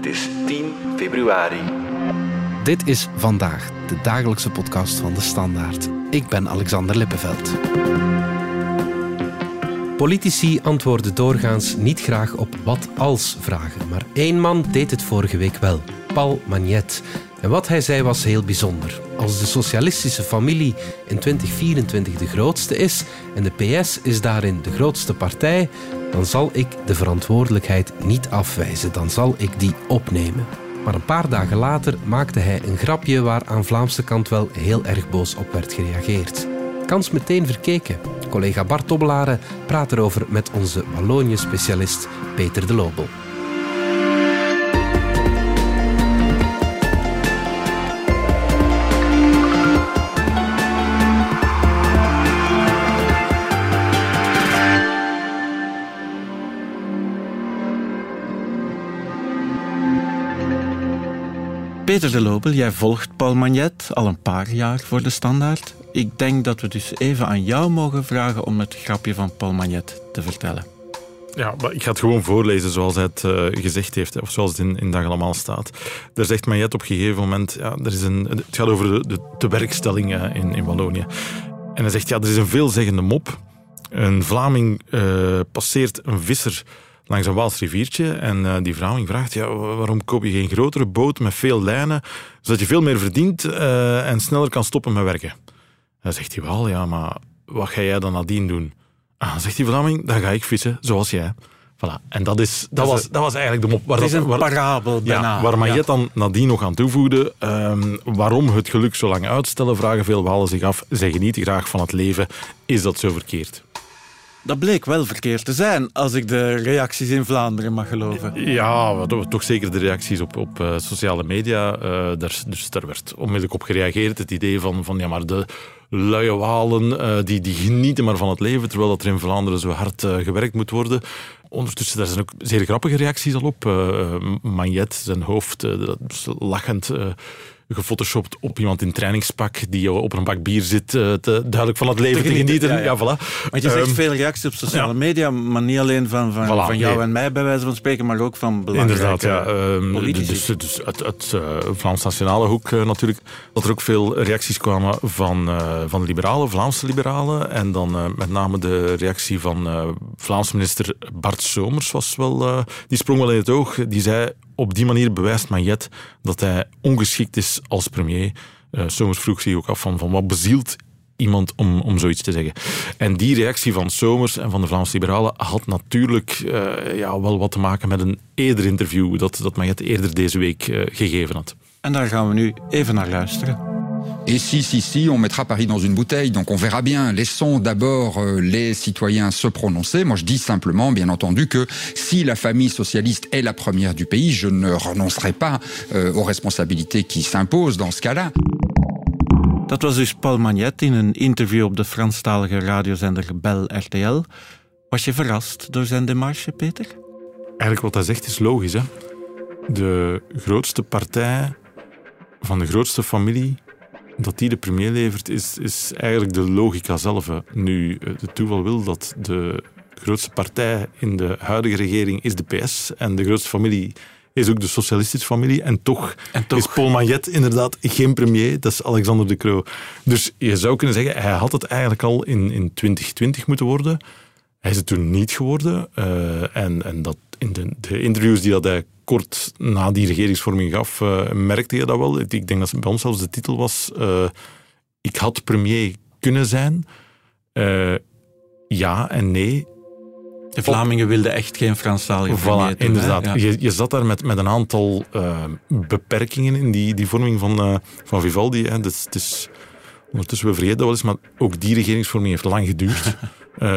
Het is 10 februari. Dit is vandaag de dagelijkse podcast van de Standaard. Ik ben Alexander Lippenveld. Politici antwoorden doorgaans niet graag op wat als vragen, maar één man deed het vorige week wel, Paul Magnet. En wat hij zei was heel bijzonder. Als de socialistische familie in 2024 de grootste is en de PS is daarin de grootste partij, dan zal ik de verantwoordelijkheid niet afwijzen, dan zal ik die opnemen. Maar een paar dagen later maakte hij een grapje waar aan Vlaamse kant wel heel erg boos op werd gereageerd. Kans meteen verkeken. Collega Bart Tobbelaren praat erover met onze Wallonië-specialist Peter de Lobel. Peter de Lobel, jij volgt Paul Magnet al een paar jaar voor de standaard. Ik denk dat we dus even aan jou mogen vragen om het grapje van Paul Magnet te vertellen. Ja, maar ik ga het gewoon voorlezen zoals hij het uh, gezegd heeft, of zoals het in, in Dag Allemaal staat. Daar zegt Magnet op een gegeven moment, ja, er is een, het gaat over de, de tewerkstelling uh, in, in Wallonië. En hij zegt, ja, er is een veelzeggende mop. Een Vlaming uh, passeert een visser langs een Waals riviertje. En uh, die Vlaming vraagt, ja, waarom koop je geen grotere boot met veel lijnen, zodat je veel meer verdient uh, en sneller kan stoppen met werken? Dan zegt hij wel, ja, maar wat ga jij dan nadien doen? Ah, dan zegt die Vlaming, dan ga ik vissen, zoals jij. Voilà. En dat, is, dat, was, dat was eigenlijk de mop. Waar, dat is een waar, parabel bijna. Ja, waar Magnet ja. dan nadien nog aan toevoegde. Um, waarom het geluk zo lang uitstellen, vragen veel Walen zich af. Zij genieten graag van het leven. Is dat zo verkeerd? Dat bleek wel verkeerd te zijn, als ik de reacties in Vlaanderen mag geloven. Ja, toch zeker de reacties op, op uh, sociale media. Uh, daar, dus daar werd onmiddellijk op gereageerd. Het idee van, van ja, maar de luie walen, uh, die, die genieten maar van het leven, terwijl dat er in Vlaanderen zo hard gewerkt moet worden. Ondertussen daar zijn ook zeer grappige reacties al op. Magnet, zijn hoofd, lachend gefotoshopt op iemand in trainingspak die op een bak bier zit, te, duidelijk van het leven te genieten. Te genieten. Ja, ja. ja, voilà. Want je zegt um, veel reacties op sociale media, maar niet alleen van, van, voilà, van jou nee. en mij bij wijze van spreken, maar ook van belangrijke Inderdaad, ja. Um, politici. Dus, dus uit, uit uh, Vlaams Nationale hoek uh, natuurlijk, dat er ook veel reacties kwamen van, uh, van liberalen, Vlaamse liberalen, en dan met name de reactie van Vlaamse minister Bart Somers was wel, die sprong wel in het oog. Die zei op die manier bewijst Magnet dat hij ongeschikt is als premier. Uh, Somers vroeg zich ook af van, van wat bezielt iemand om, om zoiets te zeggen. En die reactie van Somers en van de Vlaamse Liberalen had natuurlijk uh, ja, wel wat te maken met een eerder interview dat, dat Magnet eerder deze week uh, gegeven had. En daar gaan we nu even naar luisteren. Et si, si, si, on mettra Paris dans une bouteille, donc on verra bien. Laissons d'abord euh, les citoyens se prononcer. Moi, je dis simplement, bien entendu, que si la famille socialiste est la première du pays, je ne renoncerai pas euh, aux responsabilités qui s'imposent dans ce cas-là. Dat was dus Paul Magnet in een interview op de Franstalige radiozender Bel RTL. Was je verrast door zijn demarche, Peter? Eigenlijk wat hij zegt is logisch. Hè? De grootste partij van de grootste familie dat die de premier levert, is, is eigenlijk de logica zelf. Nu, het toeval wil dat de grootste partij in de huidige regering is de PS en de grootste familie is ook de socialistische familie. En toch, en toch, is Paul Magnet inderdaad geen premier, dat is Alexander de Croo. Dus je zou kunnen zeggen, hij had het eigenlijk al in, in 2020 moeten worden. Hij is het toen niet geworden. Uh, en, en dat in de, de interviews die dat hij kort na die regeringsvorming gaf, uh, merkte je dat wel. Ik denk dat bij ons zelfs de titel was: uh, Ik had premier kunnen zijn. Uh, ja en nee. De Vlamingen Op... wilden echt geen Franstalige voilà, premier. Doen, inderdaad. Ja. Je, je, zat daar met, met een aantal beperkingen in die, die vorming van, van Vivaldi. Hè. Dus, het is, ondertussen, we vergeten dat wel eens, maar ook die regeringsvorming heeft lang geduurd. Uh,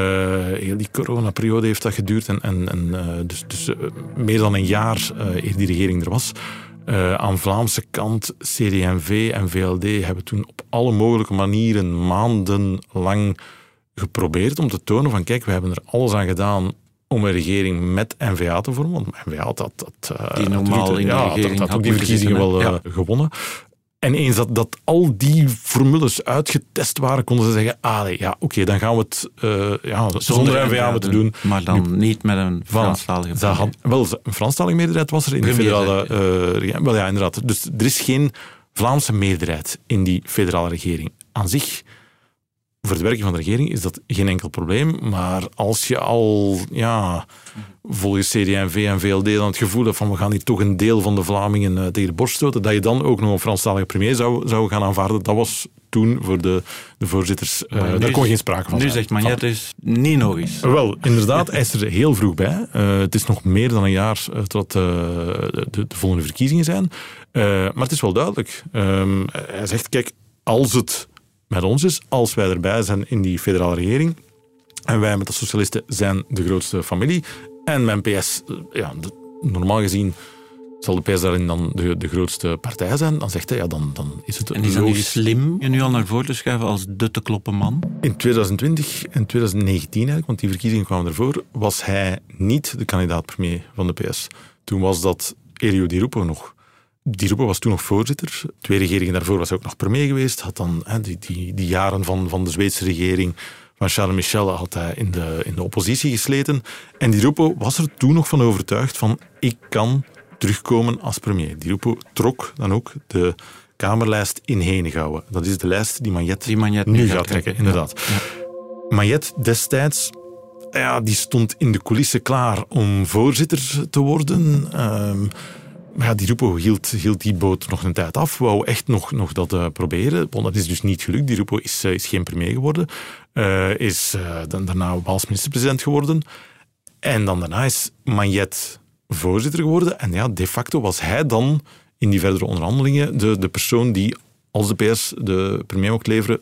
heel die coronaperiode heeft dat geduurd. En, en, en uh, dus, dus uh, meer dan een jaar eer die regering er was. aan Vlaamse kant, CD&V en VLD hebben toen op alle mogelijke manieren maandenlang geprobeerd om te tonen van kijk, we hebben er alles aan gedaan om een regering met NVA te vormen. Want NVA had dat... dat die normaal in de ja, regering had ook die verkiezingen wel ja. gewonnen. En eens dat, dat al die formules uitgetest waren, konden ze zeggen, ah ja, oké, dan gaan we het uh, ja, zonder NVA moeten doen. Maar dan niet met een Franstalige had, Wel, een Franstalige meerderheid was er in de federale uh, regering. Wel ja, inderdaad. Dus er is geen Vlaamse meerderheid in die federale regering. Aan zich voor het werken van de regering is dat geen enkel probleem. Maar als je al ja, volgens CD&V en VLD dan het gevoel hebt van we gaan hier toch een deel van de Vlamingen uh, tegen de borst stoten, dat je dan ook nog een Franstalige premier zou, zou gaan aanvaarden, dat was toen voor de, de voorzitters, uh, daar kon geen sprake van Nu zegt Magnet dus niet nog eens. Wel, inderdaad, hij is er heel vroeg bij. Uh, het is nog meer dan een jaar tot de, de, volgende verkiezingen zijn. maar het is wel duidelijk. Ehm, hij zegt, kijk, als het met ons is, als wij erbij zijn in die federale regering, en wij met de socialisten zijn de grootste familie, en mijn PS, eh, ja, normaal gezien zal de PS daarin dan de, de grootste partij zijn, dan zegt hij, ja, dan, dan is het En is dat niet slim je nu al naar voren te schuiven als de te kloppen man? In 2020 en 2019 eigenlijk, want die verkiezingen kwamen ervoor, was hij niet de kandidaat-premier van de PS. Toen was dat Elio Di Rupo nog. Die Rupo was toen nog voorzitter. Twee regeringen daarvoor was hij ook nog premier geweest. Had dan hè, die, die, die jaren van, van de Zweedse regering van Charles Michel had hij in de, in de oppositie gesleten. En Di Rupo was er toen nog van overtuigd van ik kan terugkomen als premier. Di Rupo trok dan ook de Kamerlijst in Henegouwen. Dat is de lijst die Magnet, die Magnet nu gaat trekken, inderdaad. Ja. Magnet destijds ja, die stond in de coulissen klaar om voorzitter te worden. Uh, maar ja, die Rupo hield, hield die boot nog een tijd af. Wou echt nog, nog dat uh, proberen. Want dat is dus niet gelukt. Die Rupo is, uh, is geen premier geworden. Uh, is dan daarna Waals minister-president geworden. En dan daarna is Magnet voorzitter geworden. En ja, de facto was hij dan in die verdere onderhandelingen de, de persoon die, als de PS de premier mocht leveren,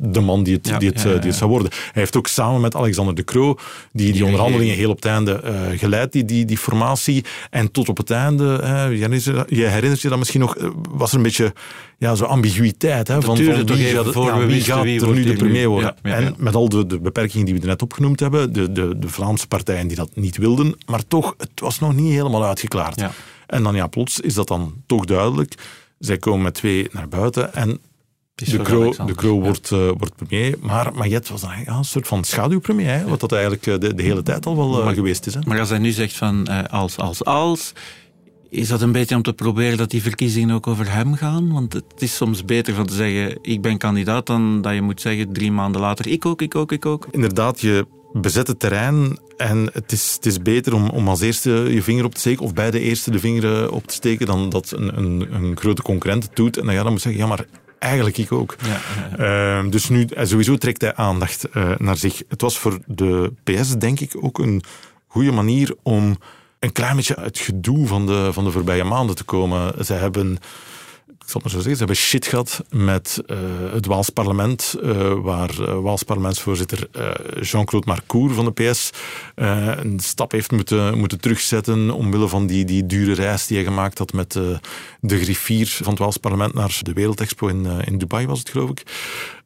de man die het, die, het, die het zou worden. Hij heeft ook samen met Alexander de Croo die, die onderhandelingen heel op het einde uh, geleid, die, die, die formatie. En tot op het einde, uh, je, je herinnert je dat misschien nog, was er een beetje ja, zo ambiguïteit. Hè, van, van wie, gaat, ja, wie gaat er nu de premier worden. en met al de, de beperkingen die we net opgenoemd hebben, de, de, de Vlaamse partijen die dat niet wilden, maar toch, het was nog niet helemaal uitgeklaard. En dan ja, plots is dat dan toch duidelijk. Zij komen met twee naar buiten en de Croo, de Croo wordt, uh, wordt premier, maar Majet was dan ja, een soort van schaduwpremier, hè, wat dat eigenlijk eh, de, de hele tijd al wel uh, geweest is. Hè. Maar als hij nu zegt van als, als, als, is dat een beetje om te proberen dat die verkiezingen ook over hem gaan? Want het is soms beter van te zeggen, ik ben kandidaat, dan dat je moet zeggen drie maanden later, ik ook, ik ook, ik ook. Inderdaad, je bezet het terrein en het is, het is beter om, om als eerste je vinger op te steken, of bij de eerste de vinger op te steken, dan dat een, een, een grote concurrent het doet. En dan, ja, dan moet je zeggen, ja, maar Eigenlijk ik ook. Ja, uh, dus nu, eh, sowieso trekt hij aandacht uh, naar zich. Het was voor de PS, denk ik, ook een goede manier om een klein beetje uit het gedoe van de, van de voorbije maanden te komen. Ze hebben ik zal maar zo zeggen, ze hebben shit gehad met uh, het Waals parlement, uh, waar uh, Waals parlementsvoorzitter Jean-Claude Marcour van de PS een stap heeft moeten, moeten terugzetten omwille van die, die dure reis die hij gemaakt had met de griffier van het Waals parlement naar de Wereldexpo in, in Dubai, was het geloof ik.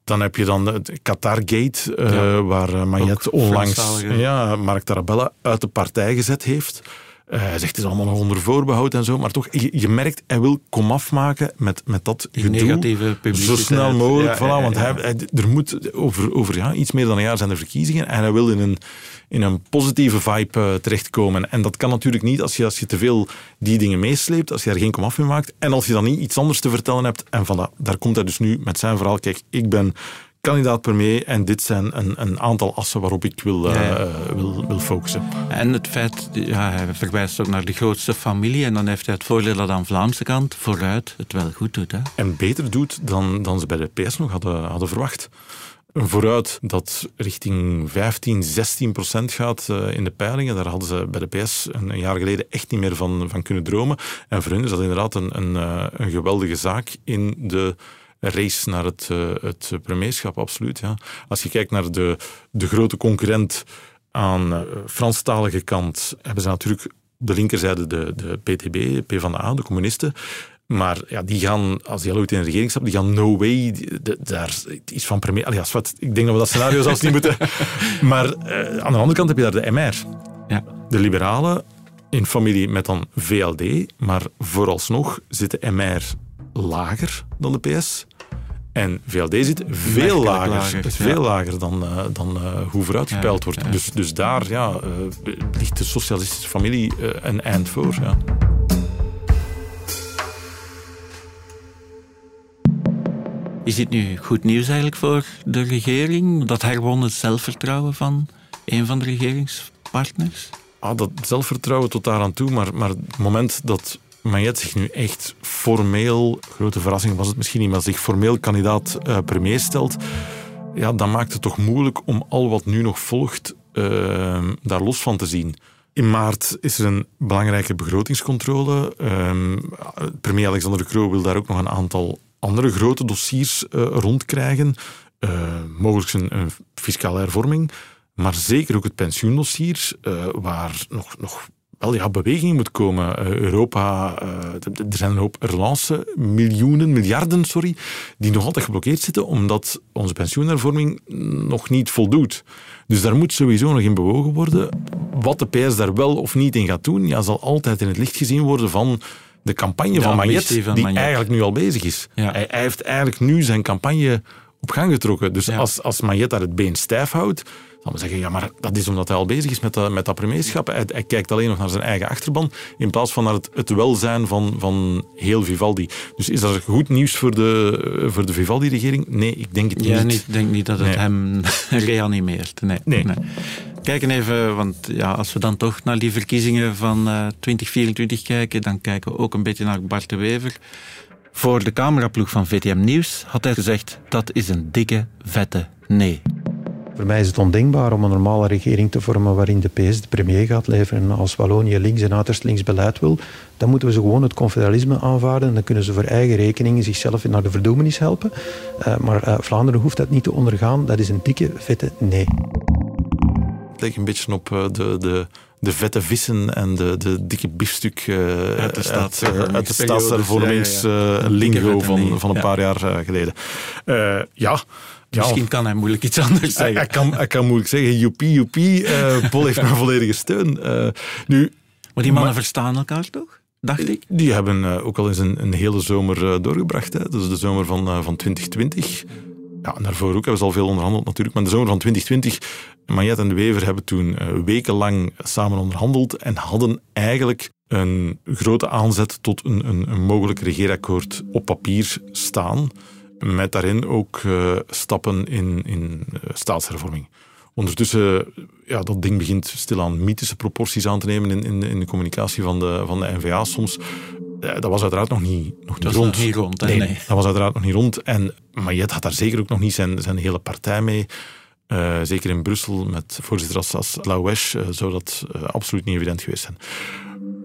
Dan heb je dan het Qatargate, ja, waar Mayet onlangs ja, Mark Tarabella uit de partij gezet heeft. Uh, hij zegt het is allemaal nog onder voorbehoud en zo, maar toch, je, merkt, hij wil komaf maken met, met dat Die negatieve Zo snel mogelijk, voilà, want Hij, er moet over, over ja, iets meer dan een jaar zijn er verkiezingen en hij wil in een, in een positieve vibe uh, terechtkomen. En dat kan natuurlijk niet als je, als je te veel die dingen meesleept, als je er geen komaf in maakt en als je dan niet iets anders te vertellen hebt. En voilà, daar komt hij dus nu met zijn verhaal. Kijk, ik ben kandidaat premier en dit zijn een, een aantal assen waarop ik wil, uh, wil, wil focussen. En het feit, ja, hij verwijst ook naar de grootste familie en dan heeft hij het voordeel dat aan de Vlaamse kant vooruit het wel goed doet. Hè? En beter doet dan, dan ze bij de PS nog hadden, hadden verwacht vooruit dat richting 15, 16 procent gaat uh, in de peilingen. Daar hadden ze bij de PS een, een, jaar geleden echt niet meer van, van kunnen dromen. En voor hen is dat inderdaad een, een, een geweldige zaak in de race naar het, uh, het premierschap, absoluut. Ja. Als je kijkt naar de, de grote concurrent aan uh, Franstalige kant, hebben ze natuurlijk de linkerzijde de, de PTB, PvdA, de communisten. Maar ja, die gaan, als die al ooit in de regering stappen, die gaan no way de, daar iets van premier... Allee, wat, ik denk dat we dat scenario zelfs niet moeten... Maar uh, aan de andere kant heb je daar de MR. Ja. De liberalen in familie met dan VLD, maar vooralsnog zit de MR lager dan de PS. En VLD zit veel lager, lager, ja. veel lager dan, eh, dan eh, hoe vooruitgepeild wordt. ja. Dus, dus daar ja, eh, ligt de socialistische familie een eind voor. Ja. Is dit nu goed nieuws eigenlijk voor de regering? Dat herwonnen zelfvertrouwen van een van de regeringspartners? Ah, dat zelfvertrouwen tot daar aan toe, maar, maar het moment dat Magnet zich nu echt formeel, grote verrassing was het misschien niet, maar zich formeel kandidaat eh, premier stelt, ja, dan maakt het toch moeilijk om al wat nu nog volgt eh, daar los van te zien. In maart is er een belangrijke begrotingscontrole. Ehm, premier Alexander De Croo wil daar ook nog een aantal andere grote dossiers eh, rondkrijgen. Eh, mogelijk een, fiscale hervorming, maar zeker ook het pensioendossier, waar nog, nog wel ja, beweging moet komen. Eh, Europa, eh, er zijn een hoop relance, miljoenen, miljarden, sorry, die nog altijd geblokkeerd zitten, omdat onze pensioenhervorming nog niet voldoet. Dus daar moet sowieso nog in bewogen worden. Wat de PS daar wel of niet in gaat doen, ja, zal altijd in het licht gezien worden van de campagne van Magnet, die Magnet. eigenlijk nu al bezig is. Ja. Hij, hij heeft eigenlijk nu zijn campagne op gang getrokken. Dus Ja. als, als daar het been stijf houdt, dan we zeggen, ja, maar dat is omdat hij al bezig is met, dat- met dat premierschap. Hij, hij kijkt alleen nog naar zijn eigen achterban, in plaats van naar het, het welzijn van, van heel Vivaldi. Dus is dat goed nieuws voor de, voor de Vivaldi-regering? Nee, ik denk het Ja, niet. ik denk niet dat het Nee. hem reanimeert. Nee. Nee. Kijken even, want ja, als we dan toch naar die verkiezingen van eh 2024 kijken, dan kijken we ook een beetje naar Bart de Wever. Voor de cameraploeg van VTM Nieuws had hij gezegd, dat is een dikke, vette nee. Voor mij is het ondenkbaar om een normale regering te vormen waarin de PS de premier gaat leveren. En als Wallonië links en uiterst links beleid wil, dan moeten we ze gewoon het confederalisme aanvaarden. En dan kunnen ze voor eigen rekening zichzelf naar de verdoemenis helpen. Eh, maar eh, Vlaanderen hoeft dat niet te ondergaan. Dat is een dikke, vette nee. Het lijkt een beetje op eh, de, de, de vette vissen en de, de dikke biefstuk eh, Uit de uit, uit de staatshervormingsperiodes. staatshervormings Ja, ja, ja. Een dikke lingo vette nee. van, van een paar jaar eh, geleden. Eh, ja, ja. Misschien kan hij moeilijk iets anders zeggen. hij kan, hij kan moeilijk zeggen, joepie, joepie. eh Paul heeft mijn volledige steun. Nu, Maar die mannen Maar- verstaan elkaar toch? Dacht ik. die hebben ook al eens een, een hele zomer doorgebracht. Hè. Dus de zomer van, van 2020. Ja, en daarvoor ook hebben ze al veel onderhandeld natuurlijk. Maar de zomer van 2020, Magnet en de Wever hebben toen eh, wekenlang samen onderhandeld en hadden eigenlijk een grote aanzet tot een, een, een mogelijk regeerakkoord op papier staan. Met daarin ook eh, stappen in, in eh, staatshervorming. Ondertussen, ja, dat ding begint stilaan mythische proporties aan te nemen in, in, in de communicatie van de, van de NVA soms. Eh, dat was uiteraard nog niet, nog niet was rond. niet rond? Nee, Nee. dat was uiteraard nog niet rond. En Mayet had daar zeker ook nog niet zijn, zijn hele partij mee. Eh, zeker in Brussel met voorzitter als, als eh, zou dat absoluut niet evident geweest zijn.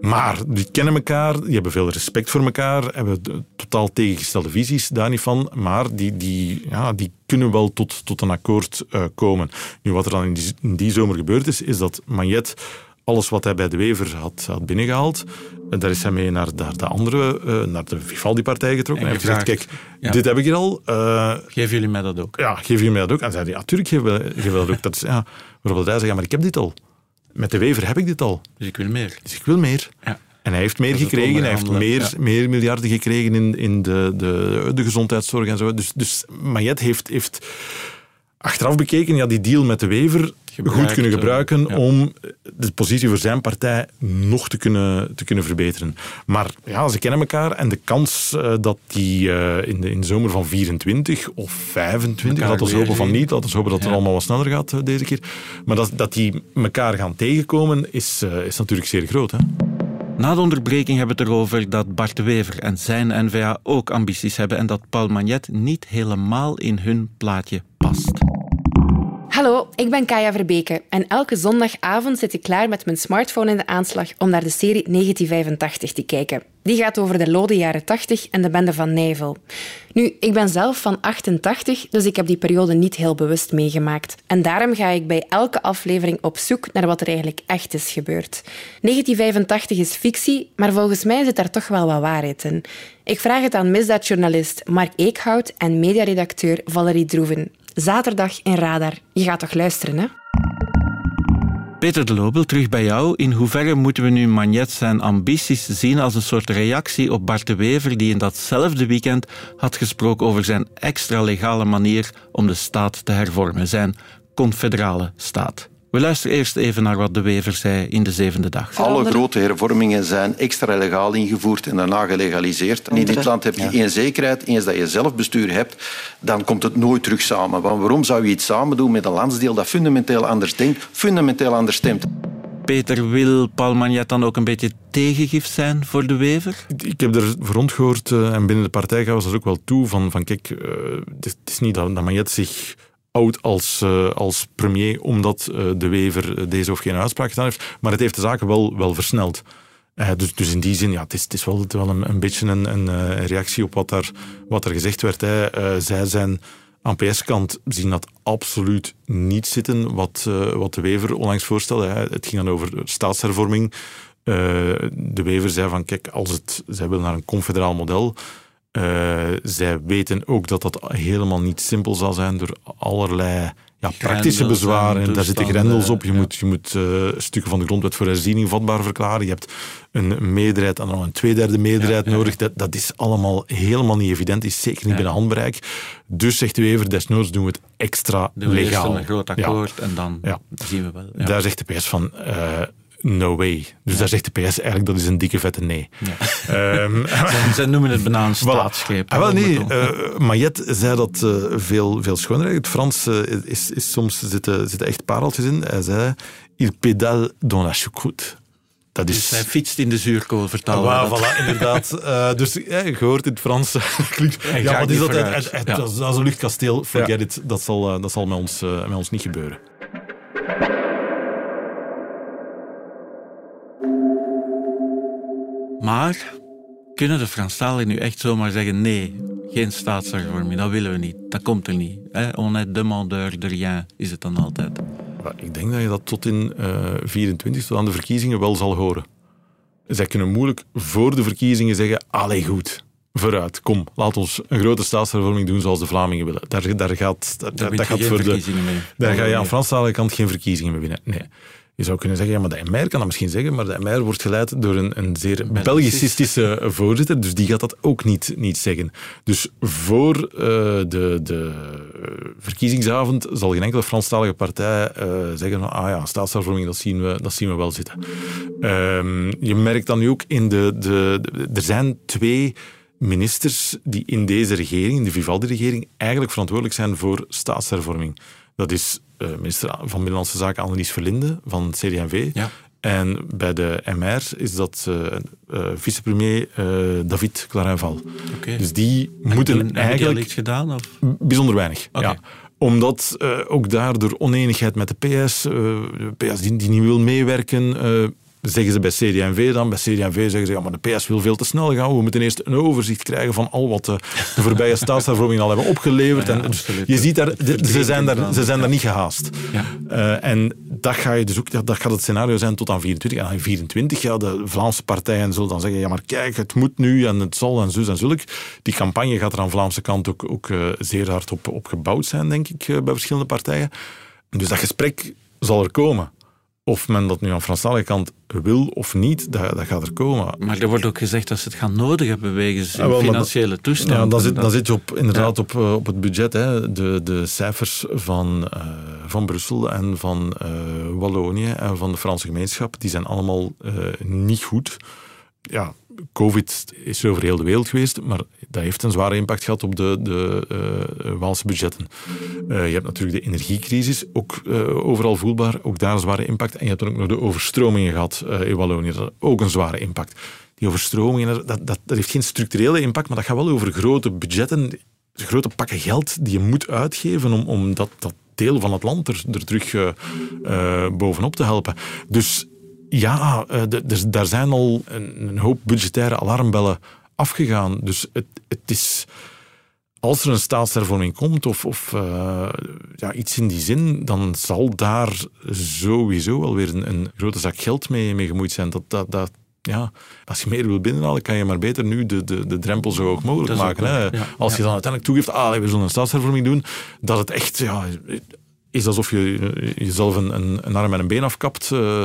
Maar die kennen elkaar, die hebben veel respect voor elkaar, hebben de- totaal tegengestelde visies, daar niet van. Maar die, die, ja, die kunnen wel tot, tot een akkoord komen. Nu, wat er dan in die, in die zomer gebeurd is, is dat Magnet alles wat hij bij de Wever had, had binnengehaald, eh, daar is hij mee naar, de andere, eh, naar de Vivaldi-partij getrokken. En hij heeft gezegd, kijk, ja. dit heb ik hier al. eh, Geven jullie mij dat ook? ja, geef je mij dat ook? En zei hij, ja, tuurlijk geven we, geven we dat ook. Dat is, ja, waarop hij zei, ja, maar ik heb dit al. Met de Wever heb ik dit al. Dus ik wil meer. Dus ik wil meer. Ja. En hij heeft meer gekregen, hij heeft meer, meer miljarden gekregen in, in de, de, de gezondheidszorg en zo. Dus, dus Mayet heeft, heeft achteraf bekeken, ja, die deal met de Wever Gebruikt, goed kunnen eh, gebruiken ja. om de positie voor zijn partij nog te kunnen, te kunnen verbeteren. Maar ja, ze kennen elkaar en de kans eh, dat die eh, in, de, in de zomer van 24 of 25, Elkaar laten we hopen van niet, laten we hopen dat het Ja. allemaal wat sneller gaat deze keer, maar dat, dat die elkaar gaan tegenkomen is, eh, is natuurlijk zeer groot. Hè? Na de onderbreking hebben we het erover dat Bart de Wever en zijn NVA ook ambities hebben en dat Paul Magnet niet helemaal in hun plaatje past. Hallo, ik ben Kaya Verbeke en elke zondagavond zit ik klaar met mijn smartphone in de aanslag om naar de serie 1985 te kijken. Die gaat over de lode jaren 80 en de bende van Nijvel. Nu, ik ben zelf van 88, dus ik heb die periode niet heel bewust meegemaakt. En daarom ga ik bij elke aflevering op zoek naar wat er eigenlijk echt is gebeurd. 1985 is fictie, maar volgens mij zit daar toch wel wat waarheid in. Ik vraag het aan misdaadjournalist Mark Eekhout en mediaredacteur Valerie Droeven. Zaterdag in Radar. Je gaat toch luisteren, hè? Peter de Lobel, terug bij jou. In hoeverre moeten we nu Magnet zijn ambities zien als een soort reactie op Bart de Wever, die in datzelfde weekend had gesproken over zijn extra legale manier om de staat te hervormen, zijn confederale staat? We luisteren eerst even naar wat De Wever zei in de zevende dag. Alle grote hervormingen zijn extra legaal ingevoerd en daarna gelegaliseerd. En in dit land heb je geen zekerheid. Eens dat je zelfbestuur hebt, dan komt het nooit terug samen. Want waarom zou je iets samen doen met een landsdeel dat fundamenteel anders denkt, fundamenteel anders stemt? Peter, wil Paul Magnet dan ook een beetje tegengif zijn voor de Wever? Ik heb er rondgehoord uh, en binnen de partij gaan ze er ook wel toe van, van kijk, uh, het is niet dat, dat Magnet zich oud als, uh, als premier omdat uh, de Wever deze of geen uitspraak gedaan heeft. Maar het heeft de zaken wel, wel versneld. Dus, dus in die zin, ja, het is, het is wel, wel een, een beetje een, een, reactie op wat er, wat er gezegd werd. Hè. zij zijn aan PS-kant zien dat absoluut niet zitten, wat, wat de Wever onlangs voorstelde. Hè. Het ging dan over staatshervorming. de Wever zei van, kijk, als het, zij willen naar een confederaal model... Uh, zij weten ook dat dat helemaal niet simpel zal zijn door allerlei ja, praktische bezwaren. En daar zitten grendels op. Je ja. moet, je moet uh, stukken van de grondwet voor herziening vatbaar verklaren. Je hebt een meerderheid en dan een tweederde meerderheid ja, nodig. Dat, dat is allemaal helemaal niet evident. is zeker niet binnen handbereik. Dus zegt u even, desnoods doen we het extra we legaal. een groot akkoord en dan zien we wel. Daar zegt de PS van... Uh, no way. Dus ja. daar zegt de PS eigenlijk dat is een dikke vette nee. Ja. Um, Zij noemen het bijna een staatsgreep. Ah, wel, nee, uh, Mayet zei dat uh, veel, veel schoner. Het Frans uh, is, is, soms zitten, zitten echt pareltjes in. Hij zei, il pédale dans la choucroute. Dat is... Dus hij fietst in de zuurkool, vertalen ah, voilà, inderdaad. Uh, dus ja, je hoort in het Frans. ja, wat is dat? Het, het, het, ja. Dat is een luchtkasteel. Forget ja. it. Dat zal, dat zal met, ons, met ons niet gebeuren. Maar kunnen de Franstaligen nu echt zomaar zeggen: nee, geen staatshervorming, dat willen we niet, dat komt er niet. On est demandeur de rien, is het dan altijd. Ik denk dat je dat tot in uh, 24, tot aan de verkiezingen, wel zal horen. Zij kunnen moeilijk voor de verkiezingen zeggen: allee, goed. Vooruit, kom, laat ons een grote staatshervorming doen zoals de Vlamingen willen. Daar, daar gaat, daar, daar, gaat voor de, mee. Daar ga je aan Franstalige kant geen verkiezingen mee winnen. Nee. Je zou kunnen zeggen, ja, maar de MR kan dat misschien zeggen, maar de MR wordt geleid door een, een zeer Belgicistische voorzitter, dus die gaat dat ook niet, niet zeggen. Dus voor uh, de, de verkiezingsavond zal geen enkele Franstalige partij uh, zeggen van, ah ja, staatshervorming, dat zien we, dat zien we wel zitten. Um, je merkt dan nu ook in de, de, de... Er zijn twee ministers die in deze regering, in de Vivaldi-regering, eigenlijk verantwoordelijk zijn voor staatshervorming. Dat is minister van Binnenlandse Zaken Annelies Verlinde van het CD&V. Ja. En bij de MR is dat uh, uh, vicepremier David Clarinval. Okay. Dus die en moeten eigenlijk... iets gedaan? Of? Bijzonder weinig, okay. ja omdat ook daardoor oneenigheid met de PS, de PS die, die, niet wil meewerken, uh, zeggen ze bij CD&V dan. Bij CD&V zeggen ze, ja, maar de PS wil veel te snel gaan. We moeten eerst een overzicht krijgen van al wat de, de voorbije staatshervormingen al hebben opgeleverd. Ja, en, dus je ziet daar, de, ze zijn daar, ze zijn daar niet gehaast. Ja. Uh, en dat, ga je dus ook, dat gaat het scenario zijn tot aan 24. En aan 24, ja, de Vlaamse partijen zullen dan zeggen, ja, maar kijk, het moet nu en het zal en zus en zulk. Die campagne gaat er aan de Vlaamse kant ook, ook uh, zeer hard op, op gebouwd zijn, denk ik, uh, bij verschillende partijen. Dus dat gesprek zal er komen. Of men dat nu aan de Franstalige kant wil of niet, dat, dat, gaat er komen. Maar er wordt ook gezegd dat ze het gaan nodig hebben wegens ja, wel, financiële toestand. Ja, dan zit, dan zit je op, inderdaad ja. op, op het budget. Hè. De, de cijfers van, uh, van Brussel en van uh, Wallonië en van de Franse gemeenschap, die zijn allemaal uh, niet goed. Ja, COVID is over heel de wereld geweest, maar dat heeft een zware impact gehad op de, de uh, Waalse budgetten. Uh, je hebt natuurlijk de energiecrisis, ook overal voelbaar, ook daar een zware impact. En je hebt dan ook nog de overstromingen gehad in Wallonië, ook een zware impact. Die overstromingen, dat, dat, dat heeft geen structurele impact, maar dat gaat wel over grote budgetten, grote pakken geld die je moet uitgeven om, om dat, dat deel van het land er, er terug bovenop te helpen. Dus ja, dus daar zijn al een, een, hoop budgettaire alarmbellen afgegaan. Dus het, het is... Als er een staatshervorming komt of, of uh, ja, iets in die zin, dan zal daar sowieso wel weer een, een grote zak geld mee, mee gemoeid zijn. Dat, dat, dat, ja, als je meer wil binnenhalen, kan je maar beter nu de, de, de drempel zo hoog mogelijk maken. Hè? Ja, als je dan uiteindelijk toegeeft, ah, we zullen een staatshervorming doen, dat het echt ja, is alsof je jezelf een, een, een arm en een been afkapt. Uh,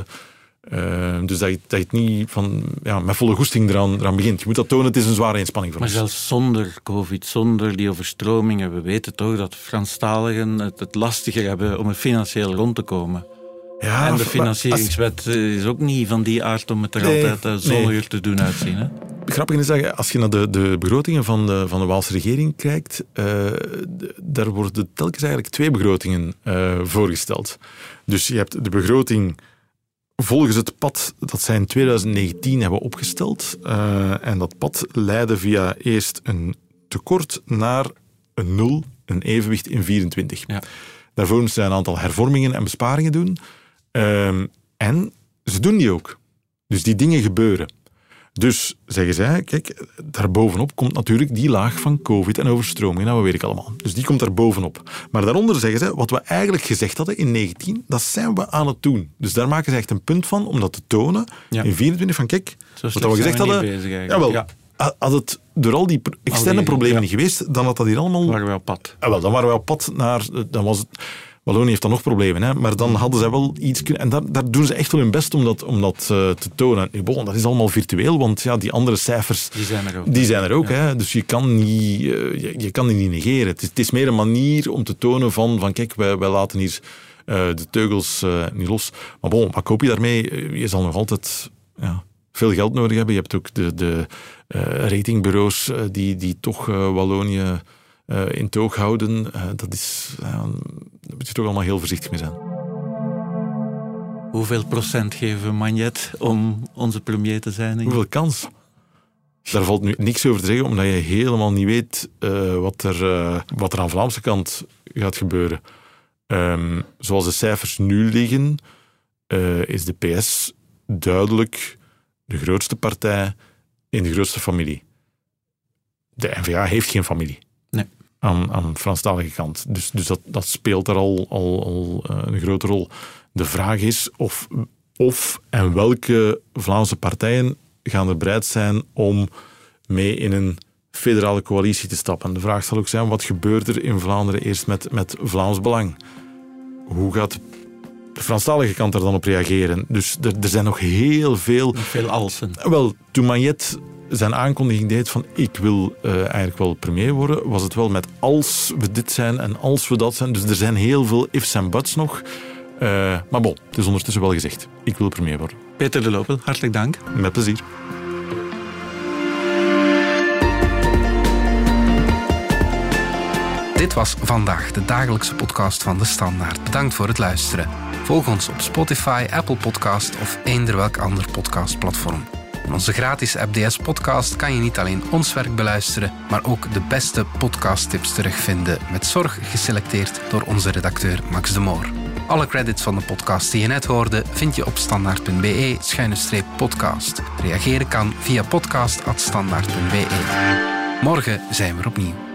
dus dat je, dat je het niet van, ja, met volle goesting eraan, eraan begint. Je moet dat tonen, het is een zware inspanning voor maar ons. Maar zelfs zonder covid, zonder die overstromingen, we weten toch dat Franstaligen het, het lastiger hebben om er financieel rond te komen. Ja, en de financieringswet is ook niet van die aard om het er altijd uh, zonniger te doen uitzien. Hè? Grappig is dat als je naar de, de begrotingen van de, van de Waalse regering kijkt, uh, daar worden telkens eigenlijk twee begrotingen uh, voorgesteld. Dus je hebt de begroting volgens het pad dat zij in 2019 hebben opgesteld. Uh, en dat pad leidde via eerst een tekort naar een nul, een evenwicht in 24. Ja. Daarvoor moesten zij een aantal hervormingen en besparingen doen. Uh, en ze doen die ook. Dus die dingen gebeuren. Dus zeggen zij, kijk, daarbovenop komt natuurlijk die laag van COVID en overstroming, dat weet ik allemaal. Dus die komt daar bovenop. Maar daaronder zeggen ze, wat we eigenlijk gezegd hadden in 19, dat zijn we aan het doen. Dus daar maken ze echt een punt van om dat te tonen in 24 van, kijk, wat we gezegd hadden, jawel, ja. had het door al die externe problemen niet geweest, dan had dat hier allemaal... Waren we op pad. Jawel, dan waren we op pad naar... Dan was het, Wallonië heeft dan nog problemen, hè? maar dan hadden ze wel iets kunnen... En daar, daar doen ze echt wel hun best om dat, om dat uh, te tonen. Bon, dat is allemaal virtueel, want ja, die andere cijfers... Die zijn er ook. Die zijn er ook, hè? dus je kan, niet, uh, je, je, kan die niet negeren. Het is, het is, meer een manier om te tonen van, van kijk, wij, wij laten hier uh, de teugels niet los. Maar bon, wat koop je daarmee? Je zal nog altijd... Ja, veel geld nodig hebben. Je hebt ook de, de ratingbureaus die, die toch Wallonië uh, in toog houden, uh, dat is, uh, daar moet je toch allemaal heel voorzichtig mee zijn. Hoeveel procent geven we Magnet om onze premier te zijn? Hoeveel kans? Daar valt nu niks over te zeggen, omdat je helemaal niet weet wat, er, wat er aan de Vlaamse kant gaat gebeuren. Um, zoals de cijfers nu liggen, is de PS duidelijk de grootste partij in de grootste familie. De NVA heeft geen familie aan, aan de Franstalige kant. Dus, dus dat, dat speelt er al, al, al eh, een grote rol. De vraag is of, of en welke Vlaamse partijen gaan er bereid zijn om mee in een federale coalitie te stappen. De vraag zal ook zijn, wat gebeurt er in Vlaanderen eerst met, met Vlaams Belang? Hoe gaat de Franstalige kant er dan op reageren? Dus er, er zijn nog heel veel... Veel alsen. Wel, toen Magnet zijn aankondiging deed van ik wil uh, eigenlijk wel premier worden, was het wel met als we dit zijn en als we dat zijn. Dus er zijn heel veel ifs en buts nog. Uh, maar bon, het is ondertussen wel gezegd. Ik wil premier worden. Peter de Lopel, hartelijk dank. Met plezier. Dit was vandaag de dagelijkse podcast van De Standaard. Bedankt voor het luisteren. Volg ons op Spotify, Apple Podcast of eender welk ander podcastplatform. In onze gratis FDS podcast kan je niet alleen ons werk beluisteren, maar ook de beste podcasttips terugvinden, met zorg geselecteerd door onze redacteur Max de Moor. Alle credits van de podcast die je net hoorde vind je op standaard.be-podcast. Reageren kan via podcast.standaard.be. Morgen zijn we opnieuw.